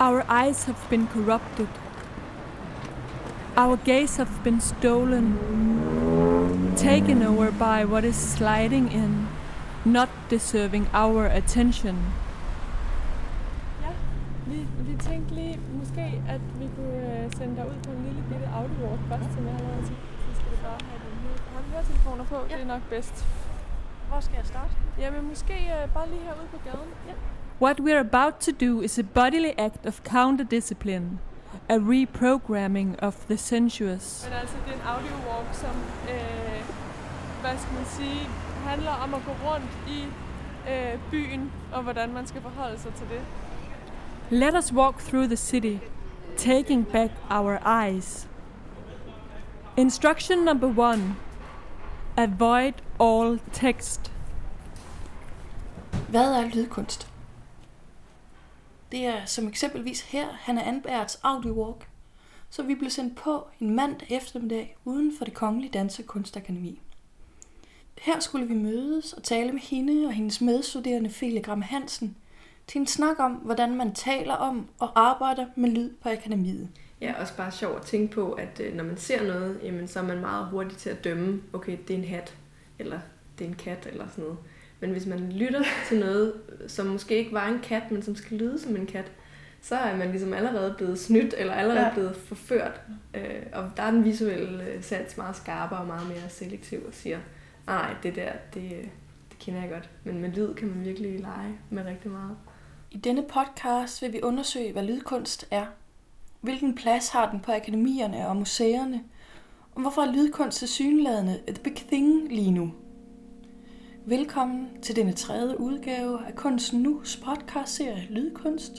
Our eyes have been corrupted. Our gaze have been stolen, taken over by what is sliding in, not deserving our attention. Ja, vi, vi tænkte lige måske, at vi kunne øh, sende dig ud på en lille bitte audiowalk først, som jeg har lavet til. Så skal du bare have her. Har du høretelefoner på? Ja. Det er nok bedst. Hvor skal jeg starte? Jamen måske øh, bare lige herude på gaden. Ja. What we're about to do is a bodily act of counter discipline, a reprogramming of the sensuous. Men altså, det er en audiowalk, som, øh, hvad skal man sige, handler om at gå rundt i øh, byen, og hvordan man skal forholde sig til det. Let us walk through the city, taking back our eyes. Instruction number one Avoid all text. Hvad er lydkunst? Det er som eksempelvis her, Hanna Anberts audiowalk, så vi blev sendt på en mandag eftermiddag uden for det kongelige Dansekunstakademi. Her skulle vi mødes og tale med hende og hendes medstuderende Fele Gram Hansen til en snak om, hvordan man taler om og arbejder med lyd på akademiet. Ja, også bare sjovt at tænke på, at øh, når man ser noget, jamen, så er man meget hurtig til at dømme, okay, det er en hat, eller det er en kat, eller sådan noget. Men hvis man lytter til noget, som måske ikke var en kat, men som skal lyde som en kat, så er man ligesom allerede blevet snydt, eller allerede Ja. blevet forført. Øh, og der er den visuelle øh, sans meget skarpere og meget mere selektiv og siger, nej, det der, det, øh, det kender jeg godt. Men med lyd kan man virkelig lege med rigtig meget. I denne podcast vil vi undersøge, hvad lydkunst er. Hvilken plads har den på akademierne og museerne? Og hvorfor er lydkunst til synladende et big thing lige nu? Velkommen til denne tredje udgave af Kunsten Nu's podcastserie Lydkunst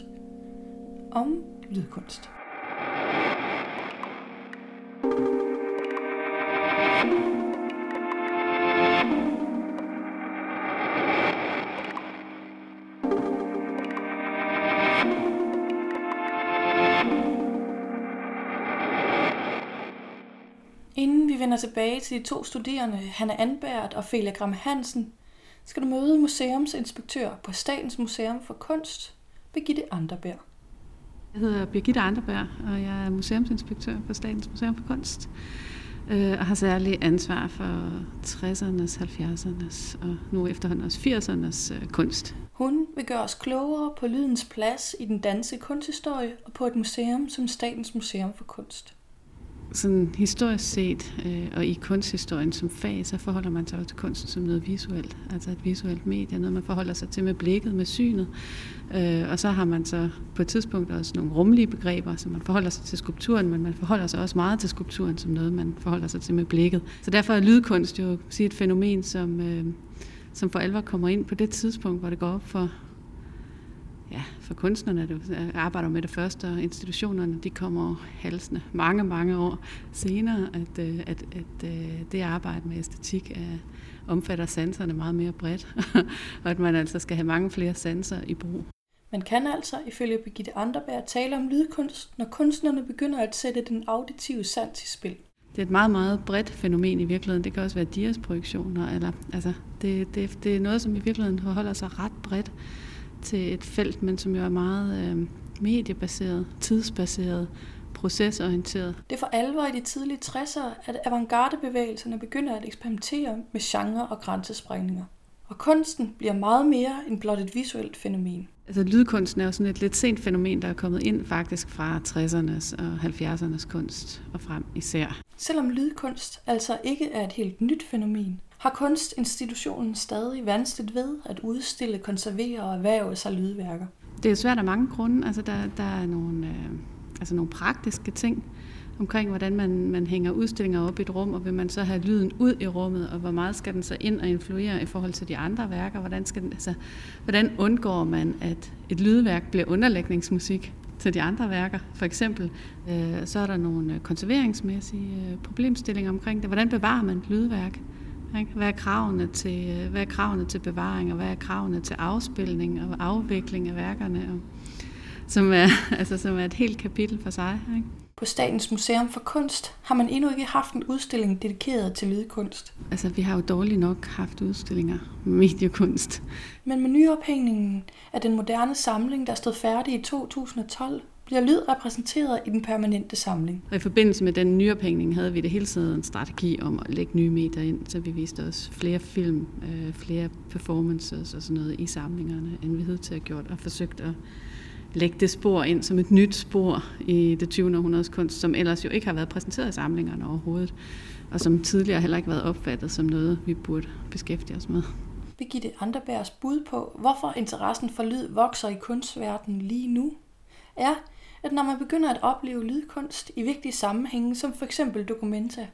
om lydkunst. Inden vi vender tilbage til de to studerende, Hanna Anbert og Felia Gram Hansen, skal du møde museumsinspektør på Statens Museum for Kunst, Birgitte Anderberg. Jeg hedder Birgitte Anderberg, og jeg er museumsinspektør på Statens Museum for Kunst. øh, Og har særlig ansvar for 60'ernes, 70'ernes og nu efterhånden også 80'ernes øh, kunst. Hun vil gøre os klogere på lydens plads i den danske kunsthistorie og på et museum som Statens Museum for Kunst. Sådan historisk set, øh, og i kunsthistorien som fag, så forholder man sig jo til kunsten som noget visuelt. Altså et visuelt medie, noget man forholder sig til med blikket, med synet. Øh, Og så har man så på et tidspunkt også nogle rumlige begreber, så man forholder sig til skulpturen, men man forholder sig også meget til skulpturen som noget, man forholder sig til med blikket. Så derfor er lydkunst jo sige, et fænomen, som, øh, som for alvor kommer ind på det tidspunkt, hvor det går op for, ja, for kunstnerne, der arbejder med det første, og institutionerne, de kommer halsende mange, mange år senere, at, øh, at, at øh, det arbejde med æstetik er, omfatter sanserne meget mere bredt, og at man altså skal have mange flere sanser i brug. Man kan altså, ifølge Birgitte Anderberg, tale om lydkunst, når kunstnerne begynder at sætte den auditive sans i spil. Det er et meget, meget bredt fænomen i virkeligheden. Det kan også være diasprojektioner, eller altså, det, det, det er noget, som i virkeligheden forholder sig ret bredt til et felt, men som jo er meget øh, mediebaseret, tidsbaseret, procesorienteret. Det er for alvor i de tidlige 60'ere, at avantgardebevægelserne begynder at eksperimentere med genre og grænsesprængninger. Og kunsten bliver meget mere end blot et visuelt fænomen. Altså lydkunsten er jo sådan et lidt sent fænomen, der er kommet ind faktisk fra 60'ernes og 70'ernes kunst og frem især. Selvom lydkunst altså ikke er et helt nyt fænomen, har kunstinstitutionen stadig vanskeligt ved at udstille, konservere og erhverve sig lydværker. Det er svært af mange grunde. Altså der, der er nogle, øh, altså nogle praktiske ting omkring, hvordan man, man hænger udstillinger op i et rum, og vil man så have lyden ud i rummet, og hvor meget skal den så ind og influere i forhold til de andre værker? Hvordan, skal den, altså, hvordan undgår man, at et lydværk bliver underlægningsmusik til de andre værker? For eksempel, øh, så er der nogle øh, konserveringsmæssige øh, problemstillinger omkring det. Hvordan bevarer man et lydværk? Ikke? Hvad er, kravene til, øh, hvad er kravene til bevaring, og hvad er kravene til afspilning og afvikling af værkerne? Og, som, er, altså, som er et helt kapitel for sig. Ikke? På Statens Museum for Kunst har man endnu ikke haft en udstilling dedikeret til lydkunst. Altså, vi har jo dårligt nok haft udstillinger med mediekunst. Men med nyophængningen af den moderne samling, der stod færdig i 2012, bliver lyd repræsenteret i den permanente samling. Og i forbindelse med den nyophængning havde vi det hele tiden en strategi om at lægge nye medier ind, så vi viste os flere film, øh, flere performances og sådan noget i samlingerne, end vi havde til at gjort, og forsøgt at lægge det spor ind som et nyt spor i det 20. århundredes kunst, som ellers jo ikke har været præsenteret i samlingerne overhovedet, og som tidligere heller ikke været opfattet som noget, vi burde beskæftige os med. Birgitte Anderbergs bud på, hvorfor interessen for lyd vokser i kunstverdenen lige nu, er, at når man begynder at opleve lydkunst i vigtige sammenhænge, som for eksempel dokumenta,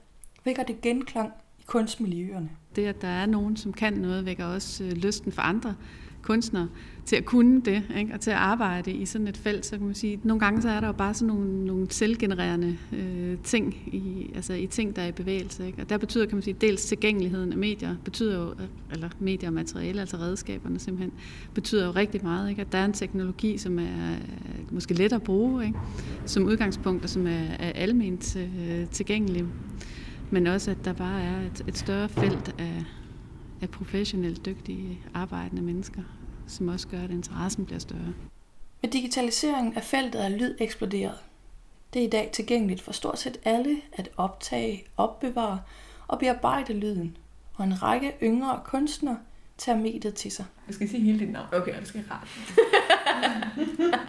vækker det genklang i kunstmiljøerne. Det, at der er nogen, som kan noget, vækker også øh, lysten for andre kunstnere til at kunne det, ikke? og til at arbejde i sådan et felt, så kan man sige, at nogle gange så er der jo bare sådan nogle, nogle selvgenererende øh, ting, i, altså i ting, der er i bevægelse. Ikke? Og der betyder, kan man sige, dels tilgængeligheden af medier, betyder jo, eller medier og materiale, altså redskaberne simpelthen, betyder jo rigtig meget, ikke? at der er en teknologi, som er øh, måske let at bruge, ikke? som udgangspunkt, og som er, er alment øh, tilgængelig, men også, at der bare er et, et større felt af, af professionelt dygtige arbejdende mennesker, som også gør, at interessen bliver større. Med digitaliseringen er feltet af lyd eksploderet. Det er i dag tilgængeligt for stort set alle at optage, opbevare og bearbejde lyden, og en række yngre kunstnere tager mediet til sig. Jeg skal sige hele dit navn. Okay. Det skal rart.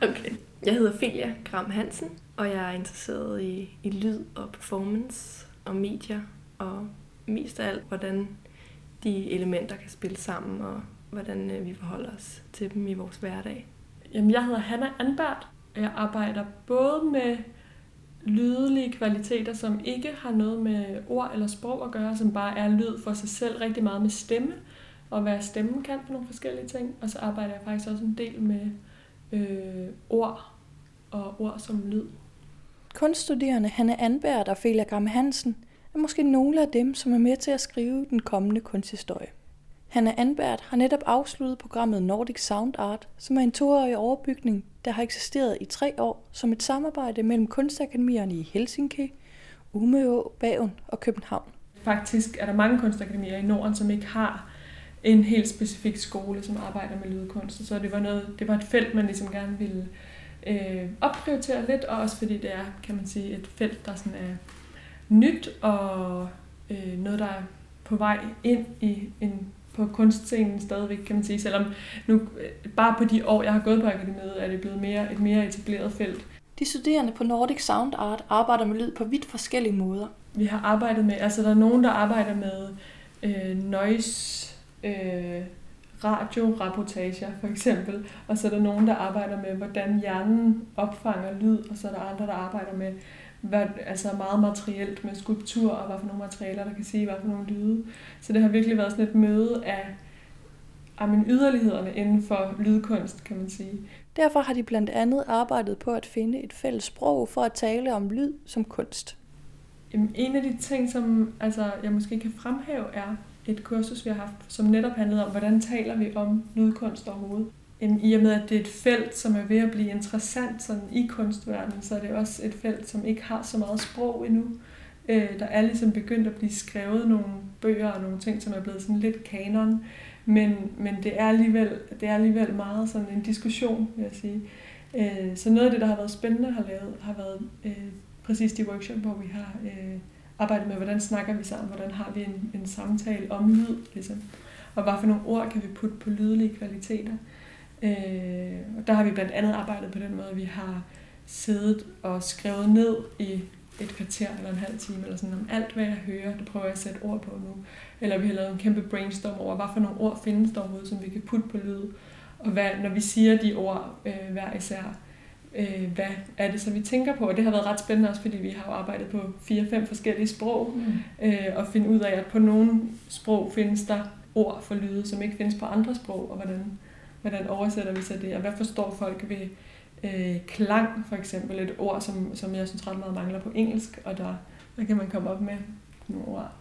okay. Jeg hedder Filia Gram Hansen, og jeg er interesseret i, i lyd og performance og medier, og mest af alt, hvordan de elementer kan spille sammen, og hvordan øh, vi forholder os til dem i vores hverdag. Jamen, jeg hedder Hanna Anbert, og jeg arbejder både med lydelige kvaliteter, som ikke har noget med ord eller sprog at gøre, som bare er lyd for sig selv, rigtig meget med stemme, og hvad stemmen kan for nogle forskellige ting. Og så arbejder jeg faktisk også en del med øh, ord og ord som lyd. Kunststuderende Hanne Anbert og Felia Gram Hansen er måske nogle af dem, som er med til at skrive den kommende kunsthistorie. Hanna Anbert har netop afsluttet programmet Nordic Sound Art, som er en toårig overbygning, der har eksisteret i tre år som et samarbejde mellem kunstakademierne i Helsinki, Umeå, Bagen og København. Faktisk er der mange kunstakademier i Norden, som ikke har en helt specifik skole, som arbejder med lydkunst. Så det var, noget, det var et felt, man ligesom gerne ville øh, opprioritere lidt, og også fordi det er, kan man sige, et felt, der sådan er nyt og øh, noget, der er på vej ind i en på kunstscenen stadigvæk, kan man sige, selvom nu øh, bare på de år, jeg har gået på akademiet, er det blevet mere, et mere etableret felt. De studerende på Nordic Sound Art arbejder med lyd på vidt forskellige måder. Vi har arbejdet med, altså der er nogen, der arbejder med øh, noise, øh, radiorapportager for eksempel, og så er der nogen, der arbejder med, hvordan hjernen opfanger lyd, og så er der andre, der arbejder med hvad, altså meget materielt med skulptur, og hvad for nogle materialer, der kan sige, hvad for nogle lyde. Så det har virkelig været sådan et møde af, af mine yderlighederne inden for lydkunst, kan man sige. Derfor har de blandt andet arbejdet på at finde et fælles sprog for at tale om lyd som kunst. Jamen, en af de ting, som altså, jeg måske kan fremhæve, er et kursus, vi har haft, som netop handlede om, hvordan taler vi om lydkunst overhovedet. I og med, at det er et felt, som er ved at blive interessant sådan i kunstverdenen, så er det også et felt, som ikke har så meget sprog endnu. Øh, der er ligesom begyndt at blive skrevet nogle bøger og nogle ting, som er blevet sådan lidt kanon, men, men det, er alligevel, det er alligevel meget sådan en diskussion, vil jeg sige. Øh, så noget af det, der har været spændende har lavet, har været øh, præcis de workshop, hvor vi har øh, arbejdet med, hvordan snakker vi sammen, hvordan har vi en, en samtale om lyd, ligesom. og hvad for nogle ord kan vi putte på lydlige kvaliteter. Øh, og der har vi blandt andet arbejdet på den måde, vi har siddet og skrevet ned i et kvarter eller en halv time, eller sådan om alt, hvad jeg hører, det prøver jeg at sætte ord på nu. Eller vi har lavet en kæmpe brainstorm over, hvad for nogle ord findes der overhovedet, som vi kan putte på lyd. Og hvad, når vi siger de ord øh, hver især, øh, hvad er det så, vi tænker på? Og det har været ret spændende også, fordi vi har arbejdet på fire-fem forskellige sprog, mm. øh, og finde ud af, at på nogle sprog findes der ord for lyde, som ikke findes på andre sprog, og hvordan hvordan oversætter vi så det, og hvad forstår folk ved øh, klang, for eksempel, et ord, som, som jeg synes ret meget mangler på engelsk, og der, der kan man komme op med nogle ord.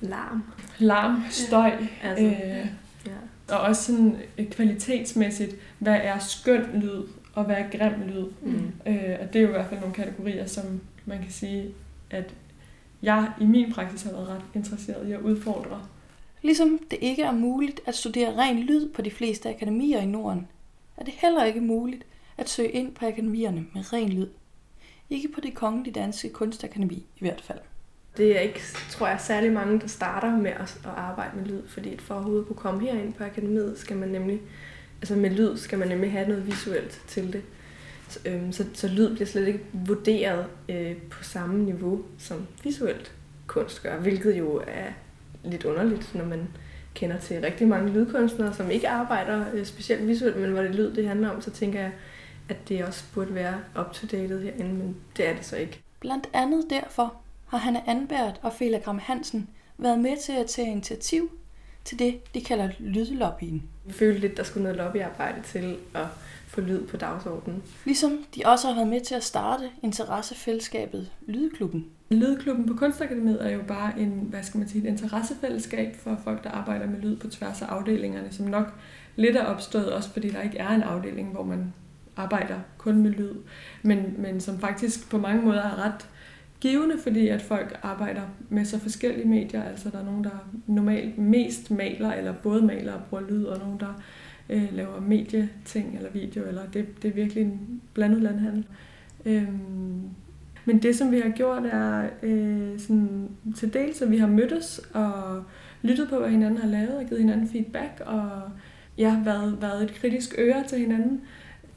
Larm. Larm, støj, ja. altså, øh, ja. og også sådan øh, kvalitetsmæssigt, hvad er skøn lyd, og hvad er grim lyd. Mm. Øh, og det er jo i hvert fald nogle kategorier, som man kan sige, at jeg i min praksis har været ret interesseret i at udfordre Ligesom det ikke er muligt at studere ren lyd på de fleste akademier i Norden, er det heller ikke muligt at søge ind på akademierne med ren lyd. Ikke på det kongelige danske kunstakademi i hvert fald. Det er ikke, tror jeg, særlig mange, der starter med at, arbejde med lyd, fordi for overhovedet kunne komme herind på akademiet, skal man nemlig, altså med lyd skal man nemlig have noget visuelt til det. Så, øhm, så, så lyd bliver slet ikke vurderet øh, på samme niveau som visuelt kunst gør, hvilket jo er lidt underligt, når man kender til rigtig mange lydkunstnere, som ikke arbejder øh, specielt visuelt, men hvor det lyd det handler om, så tænker jeg, at det også burde være up-to-date herinde, men det er det så ikke. Blandt andet derfor har Hanne Anbert og Fela Gram Hansen været med til at tage initiativ til det, de kalder lydlobbyen. Jeg følte lidt, der skulle noget lobbyarbejde til at få lyd på dagsordenen. Ligesom de også har været med til at starte interessefællesskabet Lydklubben. Lydklubben på Kunstakademiet er jo bare en, hvad skal man sige, et interessefællesskab for folk, der arbejder med lyd på tværs af afdelingerne, som nok lidt er opstået, også fordi der ikke er en afdeling, hvor man arbejder kun med lyd, men, men som faktisk på mange måder er ret givende, fordi at folk arbejder med så forskellige medier. Altså der er nogen, der normalt mest maler, eller både maler og bruger lyd, og nogen, der øh, laver medieting eller video, eller det, det er virkelig en blandet landhandel. Øhm, men det, som vi har gjort, er øh, sådan, til dels, at vi har mødtes og lyttet på, hvad hinanden har lavet, og givet hinanden feedback, og ja, været, været et kritisk øre til hinanden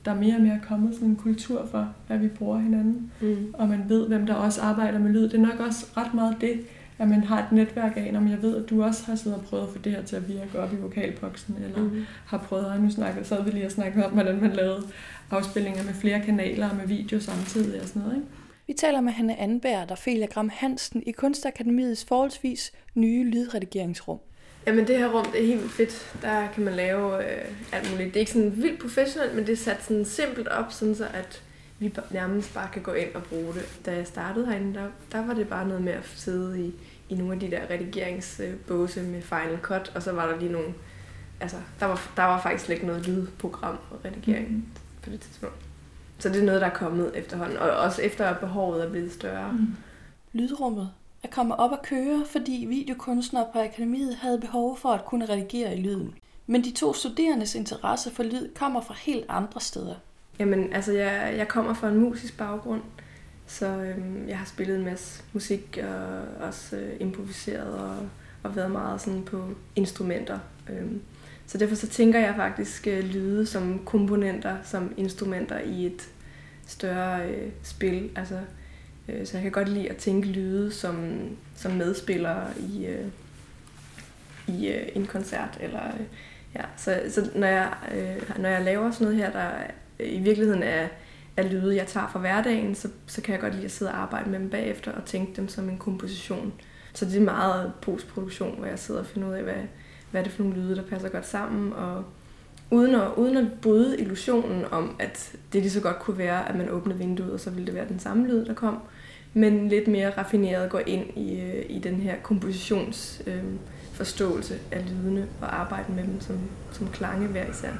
der er mere og mere kommet sådan en kultur for, hvad vi bruger hinanden. Mm. Og man ved, hvem der også arbejder med lyd. Det er nok også ret meget det, at man har et netværk af, om jeg ved, at du også har siddet og prøvet at få det her til at virke op i vokalboksen, eller mm. har prøvet, at nu snakker, så vi lige at snakke om, hvordan man lavede afspillinger med flere kanaler og med video samtidig og sådan noget. Ikke? Vi taler med Hanne Anberg og Felia Gram Hansen i Kunstakademiets forholdsvis nye lydredigeringsrum. Jamen det her rum, det er helt vildt fedt. Der kan man lave øh, alt muligt. Det er ikke sådan vildt professionelt, men det er sat sådan simpelt op, sådan så at vi nærmest bare kan gå ind og bruge det. Da jeg startede herinde, der, der var det bare noget med at sidde i, i nogle af de der redigeringsbåse med Final Cut, og så var der lige nogle... Altså, der var, der var faktisk ikke noget lydprogram og redigering mm. på det tidspunkt. Så det er noget, der er kommet efterhånden, og også efter at behovet er blevet større. Mm. Lydrummet at komme op og køre, fordi videokunstnere på akademiet havde behov for at kunne redigere i lyden. Men de to studerendes interesse for lyd kommer fra helt andre steder. Jamen, altså jeg, jeg kommer fra en musisk baggrund, så øhm, jeg har spillet en masse musik og også øh, improviseret og, og været meget sådan på instrumenter. Øhm, så derfor så tænker jeg faktisk øh, lyde som komponenter, som instrumenter i et større øh, spil. Altså Øh, så jeg kan godt lide at tænke lyde som, som medspillere i, øh, i øh, en koncert. Eller, øh, ja. Så, så når, jeg, øh, når jeg laver sådan noget her, der Øh, i virkeligheden er, er lyde, jeg tager fra hverdagen, så, så kan jeg godt lide at sidde og arbejde med dem bagefter og tænke dem som en komposition. Så det er meget postproduktion, hvor jeg sidder og finder ud af, hvad, hvad er det for nogle lyde, der passer godt sammen, og uden at, uden at bryde illusionen om, at det lige så godt kunne være, at man åbnede vinduet, og så ville det være den samme lyd, der kom men lidt mere raffineret går ind i, øh, i den her kompositionsforståelse øh, af lydene og arbejde med dem som, som klange hver især.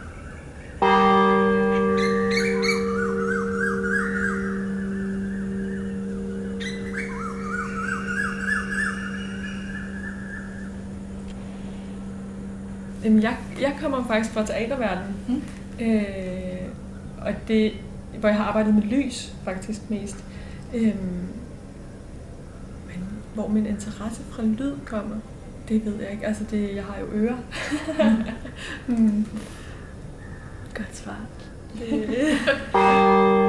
Jamen, jeg, jeg kommer faktisk fra teaterverdenen, mm. øh, og det, hvor jeg har arbejdet med lys faktisk mest. Øhm, hvor min interesse fra lyd kommer, det ved jeg ikke. Altså, det, jeg har jo ører. mm. Godt svar.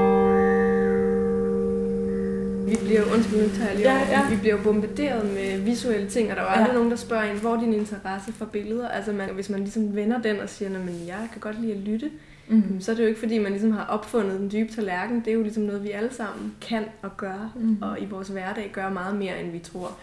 vi bliver undskyld, nu tager jeg lige ja, ja. vi bliver bombarderet med visuelle ting, og der er jo aldrig ja. nogen, der spørger en, hvor er din interesse for billeder? Altså, man, hvis man ligesom vender den og siger, at jeg kan godt lide at lytte, mm. så er det jo ikke, fordi man ligesom har opfundet den dybe tallerken. Det er jo ligesom noget, vi alle sammen kan og gør, mm. og i vores hverdag gør meget mere, end vi tror.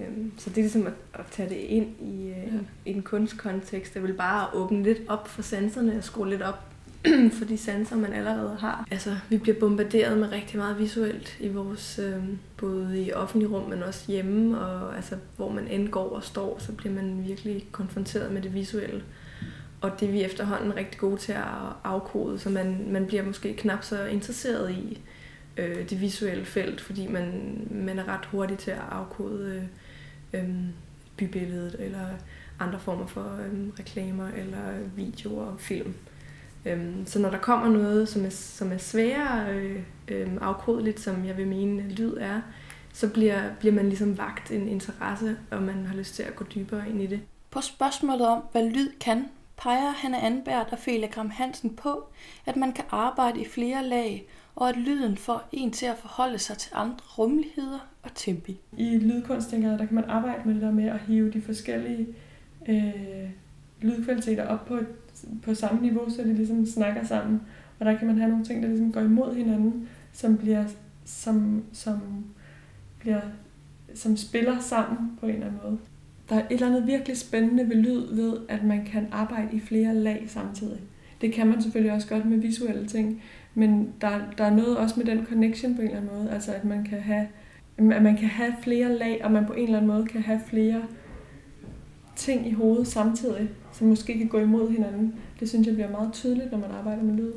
Øhm, så det er ligesom at, at tage det ind i, øh, ja. i en kunstkontekst. Det vil bare åbne lidt op for sanserne og skrue lidt op for de sanser, man allerede har. Altså, vi bliver bombarderet med rigtig meget visuelt i vores, øh, både i offentlige rum, men også hjemme, og altså, hvor man end går og står, så bliver man virkelig konfronteret med det visuelle og det er vi efterhånden rigtig gode til at afkode, så man, man bliver måske knap så interesseret i øh, det visuelle felt, fordi man, man er ret hurtig til at afkode øh, øh, bybilledet eller andre former for øh, reklamer eller videoer og film. Øhm, så når der kommer noget, som er, som er sværere øh, øh, afkodeligt, som jeg vil mene lyd er, så bliver, bliver man ligesom vagt en interesse, og man har lyst til at gå dybere ind i det. På spørgsmålet om, hvad lyd kan, peger Hanne Anbert og Fele Gram Hansen på, at man kan arbejde i flere lag, og at lyden får en til at forholde sig til andre rummeligheder og tempi. I lydkunst, tænker jeg, der kan man arbejde med det der med at hive de forskellige øh, lydkvaliteter op på, et, på samme niveau, så de ligesom snakker sammen. Og der kan man have nogle ting, der ligesom går imod hinanden, som bliver, som, som bliver, som spiller sammen på en eller anden måde. Der er et eller andet virkelig spændende ved lyd ved, at man kan arbejde i flere lag samtidig. Det kan man selvfølgelig også godt med visuelle ting, men der, der er noget også med den connection på en eller anden måde, altså at man kan have at man kan have flere lag, og man på en eller anden måde kan have flere ting i hovedet samtidig, som måske kan gå imod hinanden. Det synes jeg bliver meget tydeligt, når man arbejder med lyd.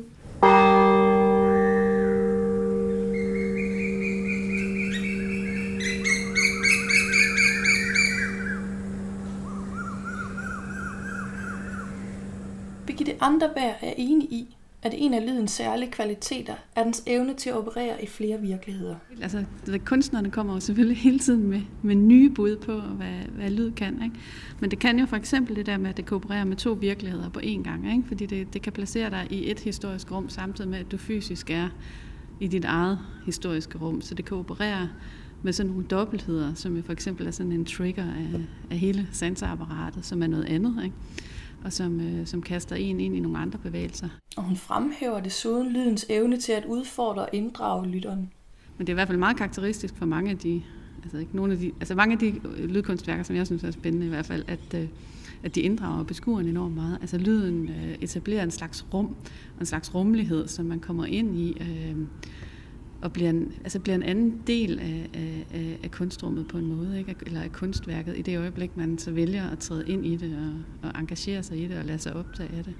Birgitte Anderberg er enig i, at en af lydens særlige kvaliteter er dens evne til at operere i flere virkeligheder. Altså, kunstnerne kommer jo selvfølgelig hele tiden med, med nye bud på, hvad, hvad lyd kan. Ikke? Men det kan jo for eksempel det der med, at det kan operere med to virkeligheder på én gang. Ikke? Fordi det, det kan placere dig i et historisk rum, samtidig med, at du fysisk er i dit eget historiske rum. Så det kan operere med sådan nogle dobbeltheder, som jo for eksempel er sådan en trigger af, af hele sanseapparatet, som er noget andet. Ikke? Og som, øh, som kaster en ind i nogle andre bevægelser. Og hun fremhæver desuden lydens evne til at udfordre og inddrage lytteren. Men det er i hvert fald meget karakteristisk for mange af de, altså ikke nogle af de, altså mange af de lydkunstværker, som jeg synes er spændende i hvert fald, at, øh, at de inddrager beskueren enormt meget. Altså lyden øh, etablerer en slags rum, en slags rummelighed, som man kommer ind i, øh, og bliver en, altså bliver en anden del af, af, af kunstrummet på en måde, ikke? eller af kunstværket, i det øjeblik, man så vælger at træde ind i det og, og engagere sig i det og lade sig optage af det.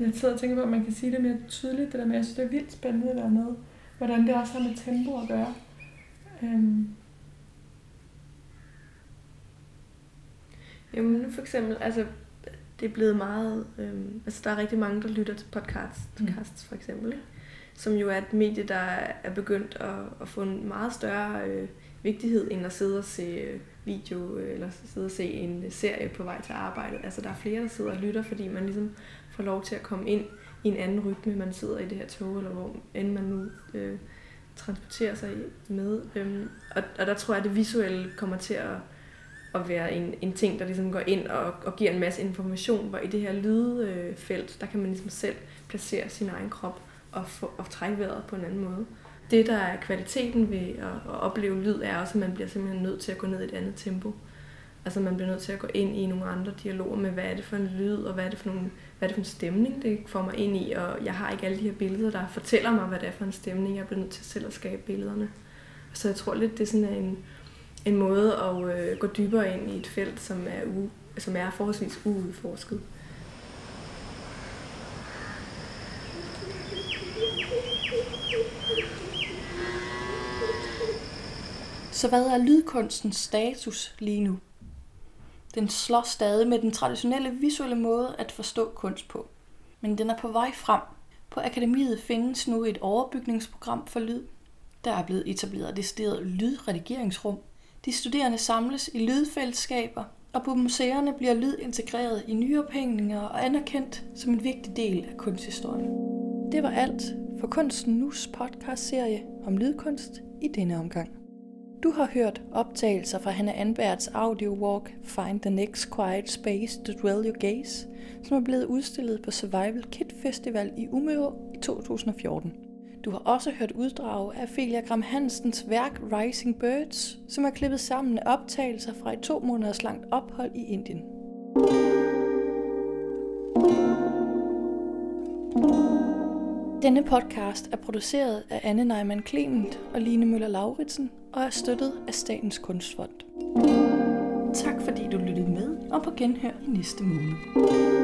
Jeg sidder og tænker på, at man kan sige det mere tydeligt, det der med, jeg synes, det er vildt spændende med hvordan det også har med tempo at gøre. Øhm, Jamen nu for eksempel, altså det er blevet meget, øhm, altså der er rigtig mange, der lytter til podcasts, podcasts for eksempel, som jo er et medie, der er begyndt at, at få en meget større øh, vigtighed, end at sidde og se øh, video, øh, eller sidde og se en serie på vej til arbejde. Altså der er flere, der sidder og lytter, fordi man ligesom får lov til at komme ind i en anden rytme, man sidder i det her tog, eller hvor end man nu øh, transporterer sig med. Øhm, og, og der tror jeg, at det visuelle kommer til at at være en, en ting, der ligesom går ind og, og giver en masse information, hvor i det her lydfelt, der kan man ligesom selv placere sin egen krop og, få, og trække vejret på en anden måde. Det, der er kvaliteten ved at, at opleve lyd, er også, at man bliver simpelthen nødt til at gå ned i et andet tempo. Altså man bliver nødt til at gå ind i nogle andre dialoger med, hvad er det for en lyd, og hvad er det for, nogle, hvad er det for en stemning, det får mig ind i. Og jeg har ikke alle de her billeder, der fortæller mig, hvad det er for en stemning. Jeg bliver nødt til selv at skabe billederne. Så jeg tror lidt, det er sådan en, en måde at øh, gå dybere ind i et felt, som er, u, som er forholdsvis uudforsket. Så hvad er lydkunstens status lige nu? Den slår stadig med den traditionelle visuelle måde at forstå kunst på. Men den er på vej frem. På akademiet findes nu et overbygningsprogram for lyd. Der er blevet etableret et decideret lydredigeringsrum, de studerende samles i lydfællesskaber, og på museerne bliver lyd integreret i nyophængninger og anerkendt som en vigtig del af kunsthistorien. Det var alt for Kunsten Nus podcast-serie om lydkunst i denne omgang. Du har hørt optagelser fra Hanna Anberts audio walk Find the Next Quiet Space to Dwell Your Gaze, som er blevet udstillet på Survival Kit Festival i Umeå i 2014. Du har også hørt uddrag af Felia Gram Hansens værk Rising Birds, som er klippet sammen af optagelser fra et to måneders langt ophold i Indien. Denne podcast er produceret af Anne Neumann Clement og Line Møller Lauritsen og er støttet af Statens Kunstfond. Tak fordi du lyttede med, og på genhør i næste måned.